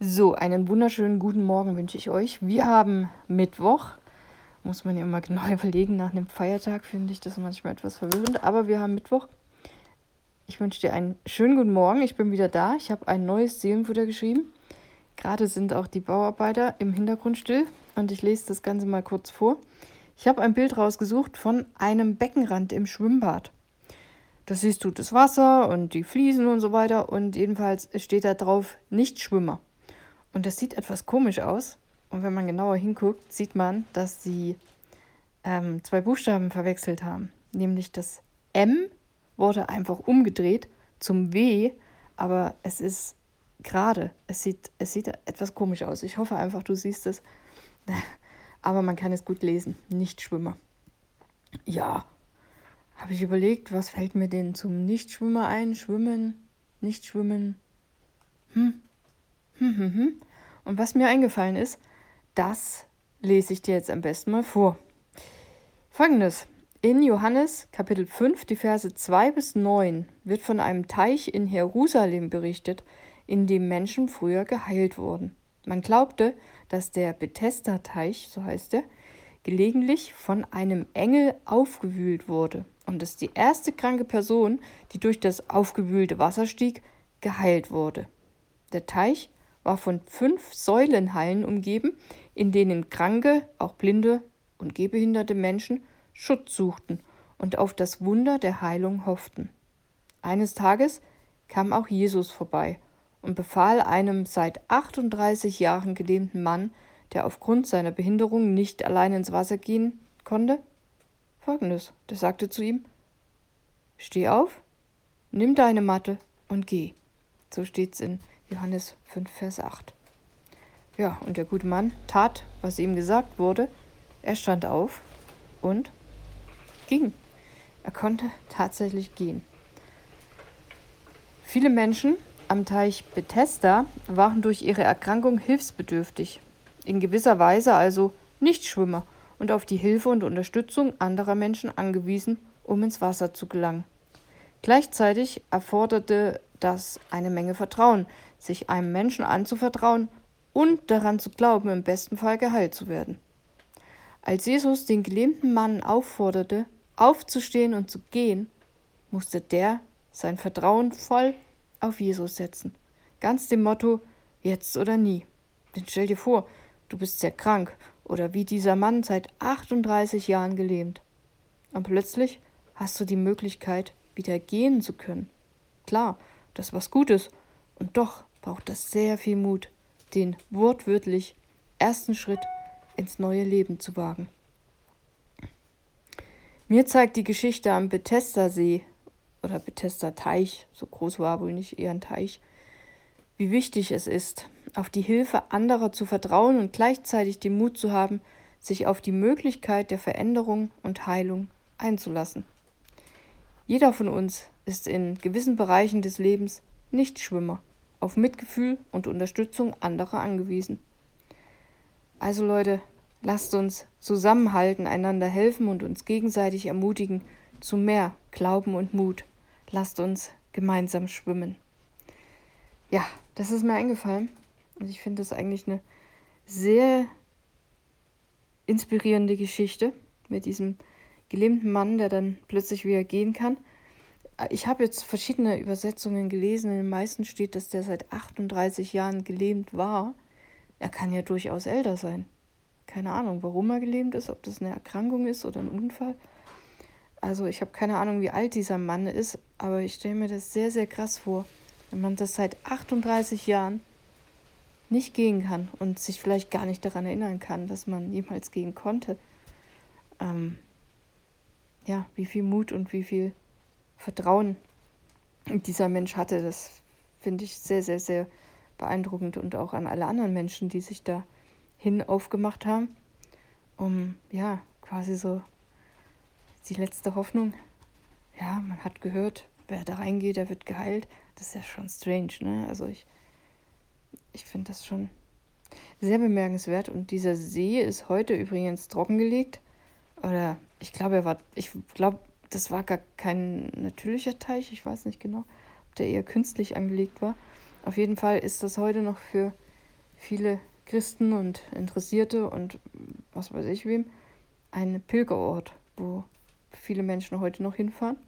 So, einen wunderschönen guten Morgen wünsche ich euch. Wir haben Mittwoch. Muss man ja immer genau überlegen. Nach einem Feiertag finde ich das manchmal etwas verwirrend. Aber wir haben Mittwoch. Ich wünsche dir einen schönen guten Morgen. Ich bin wieder da. Ich habe ein neues Seelenfutter geschrieben. Gerade sind auch die Bauarbeiter im Hintergrund still. Und ich lese das Ganze mal kurz vor. Ich habe ein Bild rausgesucht von einem Beckenrand im Schwimmbad. Da siehst du das Wasser und die Fliesen und so weiter. Und jedenfalls steht da drauf Nichtschwimmer. Und das sieht etwas komisch aus. Und wenn man genauer hinguckt, sieht man, dass sie ähm, zwei Buchstaben verwechselt haben. Nämlich das M wurde einfach umgedreht zum W, aber es ist gerade. Es sieht, es sieht etwas komisch aus. Ich hoffe einfach, du siehst es. Aber man kann es gut lesen. Nichtschwimmer. Ja, habe ich überlegt, was fällt mir denn zum Nichtschwimmer ein? Schwimmen, nicht schwimmen. Hm. Und was mir eingefallen ist, das lese ich dir jetzt am besten mal vor. Folgendes. In Johannes Kapitel 5, die Verse 2 bis 9 wird von einem Teich in Jerusalem berichtet, in dem Menschen früher geheilt wurden. Man glaubte, dass der Bethesda-Teich, so heißt er, gelegentlich von einem Engel aufgewühlt wurde und dass die erste kranke Person, die durch das aufgewühlte Wasser stieg, geheilt wurde. Der Teich war von fünf Säulenhallen umgeben, in denen kranke, auch blinde und gehbehinderte Menschen Schutz suchten und auf das Wunder der Heilung hofften. Eines Tages kam auch Jesus vorbei und befahl einem seit 38 Jahren gelähmten Mann, der aufgrund seiner Behinderung nicht allein ins Wasser gehen konnte, folgendes. Der sagte zu ihm, Steh auf, nimm deine Matte und geh. So steht's in Johannes 5, Vers 8. Ja, und der gute Mann tat, was ihm gesagt wurde. Er stand auf und ging. Er konnte tatsächlich gehen. Viele Menschen am Teich Bethesda waren durch ihre Erkrankung hilfsbedürftig, in gewisser Weise also Nichtschwimmer und auf die Hilfe und Unterstützung anderer Menschen angewiesen, um ins Wasser zu gelangen. Gleichzeitig erforderte das eine Menge Vertrauen, sich einem Menschen anzuvertrauen und daran zu glauben, im besten Fall geheilt zu werden. Als Jesus den gelähmten Mann aufforderte, aufzustehen und zu gehen, musste der sein Vertrauen voll auf Jesus setzen. Ganz dem Motto, jetzt oder nie. Denn stell dir vor, du bist sehr krank oder wie dieser Mann seit 38 Jahren gelähmt. Und plötzlich hast du die Möglichkeit, wieder gehen zu können. Klar, das was Gutes. Und doch braucht das sehr viel Mut, den wortwörtlich ersten Schritt ins neue Leben zu wagen. Mir zeigt die Geschichte am Bethesda-See oder Bethesda-Teich, so groß war wohl nicht, eher ein Teich, wie wichtig es ist, auf die Hilfe anderer zu vertrauen und gleichzeitig den Mut zu haben, sich auf die Möglichkeit der Veränderung und Heilung einzulassen. Jeder von uns ist in gewissen Bereichen des Lebens nicht Schwimmer auf Mitgefühl und Unterstützung anderer angewiesen. Also Leute, lasst uns zusammenhalten, einander helfen und uns gegenseitig ermutigen zu mehr Glauben und Mut. Lasst uns gemeinsam schwimmen. Ja, das ist mir eingefallen und ich finde das eigentlich eine sehr inspirierende Geschichte mit diesem gelähmten Mann, der dann plötzlich wieder gehen kann ich habe jetzt verschiedene Übersetzungen gelesen. In den meisten steht, dass der seit 38 Jahren gelähmt war. Er kann ja durchaus älter sein. Keine Ahnung, warum er gelähmt ist, ob das eine Erkrankung ist oder ein Unfall. Also ich habe keine Ahnung, wie alt dieser Mann ist, aber ich stelle mir das sehr, sehr krass vor, wenn man das seit 38 Jahren nicht gehen kann und sich vielleicht gar nicht daran erinnern kann, dass man jemals gehen konnte. Ähm, ja, wie viel Mut und wie viel Vertrauen dieser Mensch hatte. Das finde ich sehr, sehr, sehr beeindruckend und auch an alle anderen Menschen, die sich da hin aufgemacht haben, um ja quasi so die letzte Hoffnung. Ja, man hat gehört, wer da reingeht, der wird geheilt. Das ist ja schon strange, ne? Also ich, ich finde das schon sehr bemerkenswert. Und dieser See ist heute übrigens trockengelegt. Oder ich glaube, er war, ich glaube, das war gar kein natürlicher Teich, ich weiß nicht genau, ob der eher künstlich angelegt war. Auf jeden Fall ist das heute noch für viele Christen und Interessierte und was weiß ich wem ein Pilgerort, wo viele Menschen heute noch hinfahren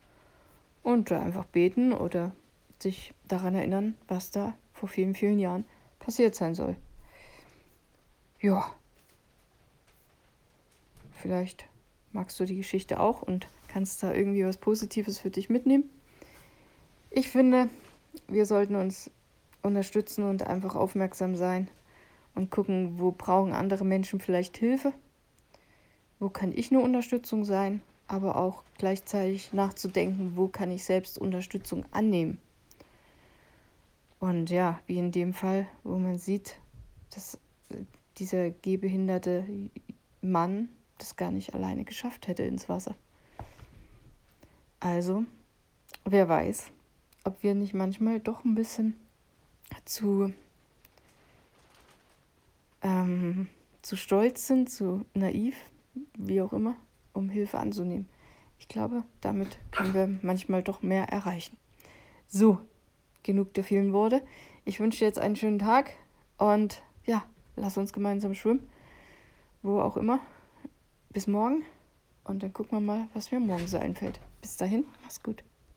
und einfach beten oder sich daran erinnern, was da vor vielen, vielen Jahren passiert sein soll. Ja, vielleicht magst du die Geschichte auch und kannst da irgendwie was Positives für dich mitnehmen. Ich finde, wir sollten uns unterstützen und einfach aufmerksam sein und gucken, wo brauchen andere Menschen vielleicht Hilfe, wo kann ich eine Unterstützung sein, aber auch gleichzeitig nachzudenken, wo kann ich selbst Unterstützung annehmen. Und ja, wie in dem Fall, wo man sieht, dass dieser gehbehinderte Mann das gar nicht alleine geschafft hätte ins Wasser. Also, wer weiß, ob wir nicht manchmal doch ein bisschen zu, ähm, zu stolz sind, zu naiv, wie auch immer, um Hilfe anzunehmen. Ich glaube, damit können wir manchmal doch mehr erreichen. So, genug der vielen Worte. Ich wünsche dir jetzt einen schönen Tag und ja, lass uns gemeinsam schwimmen, wo auch immer. Bis morgen und dann gucken wir mal, was mir morgen so einfällt. Bis dahin, mach's gut.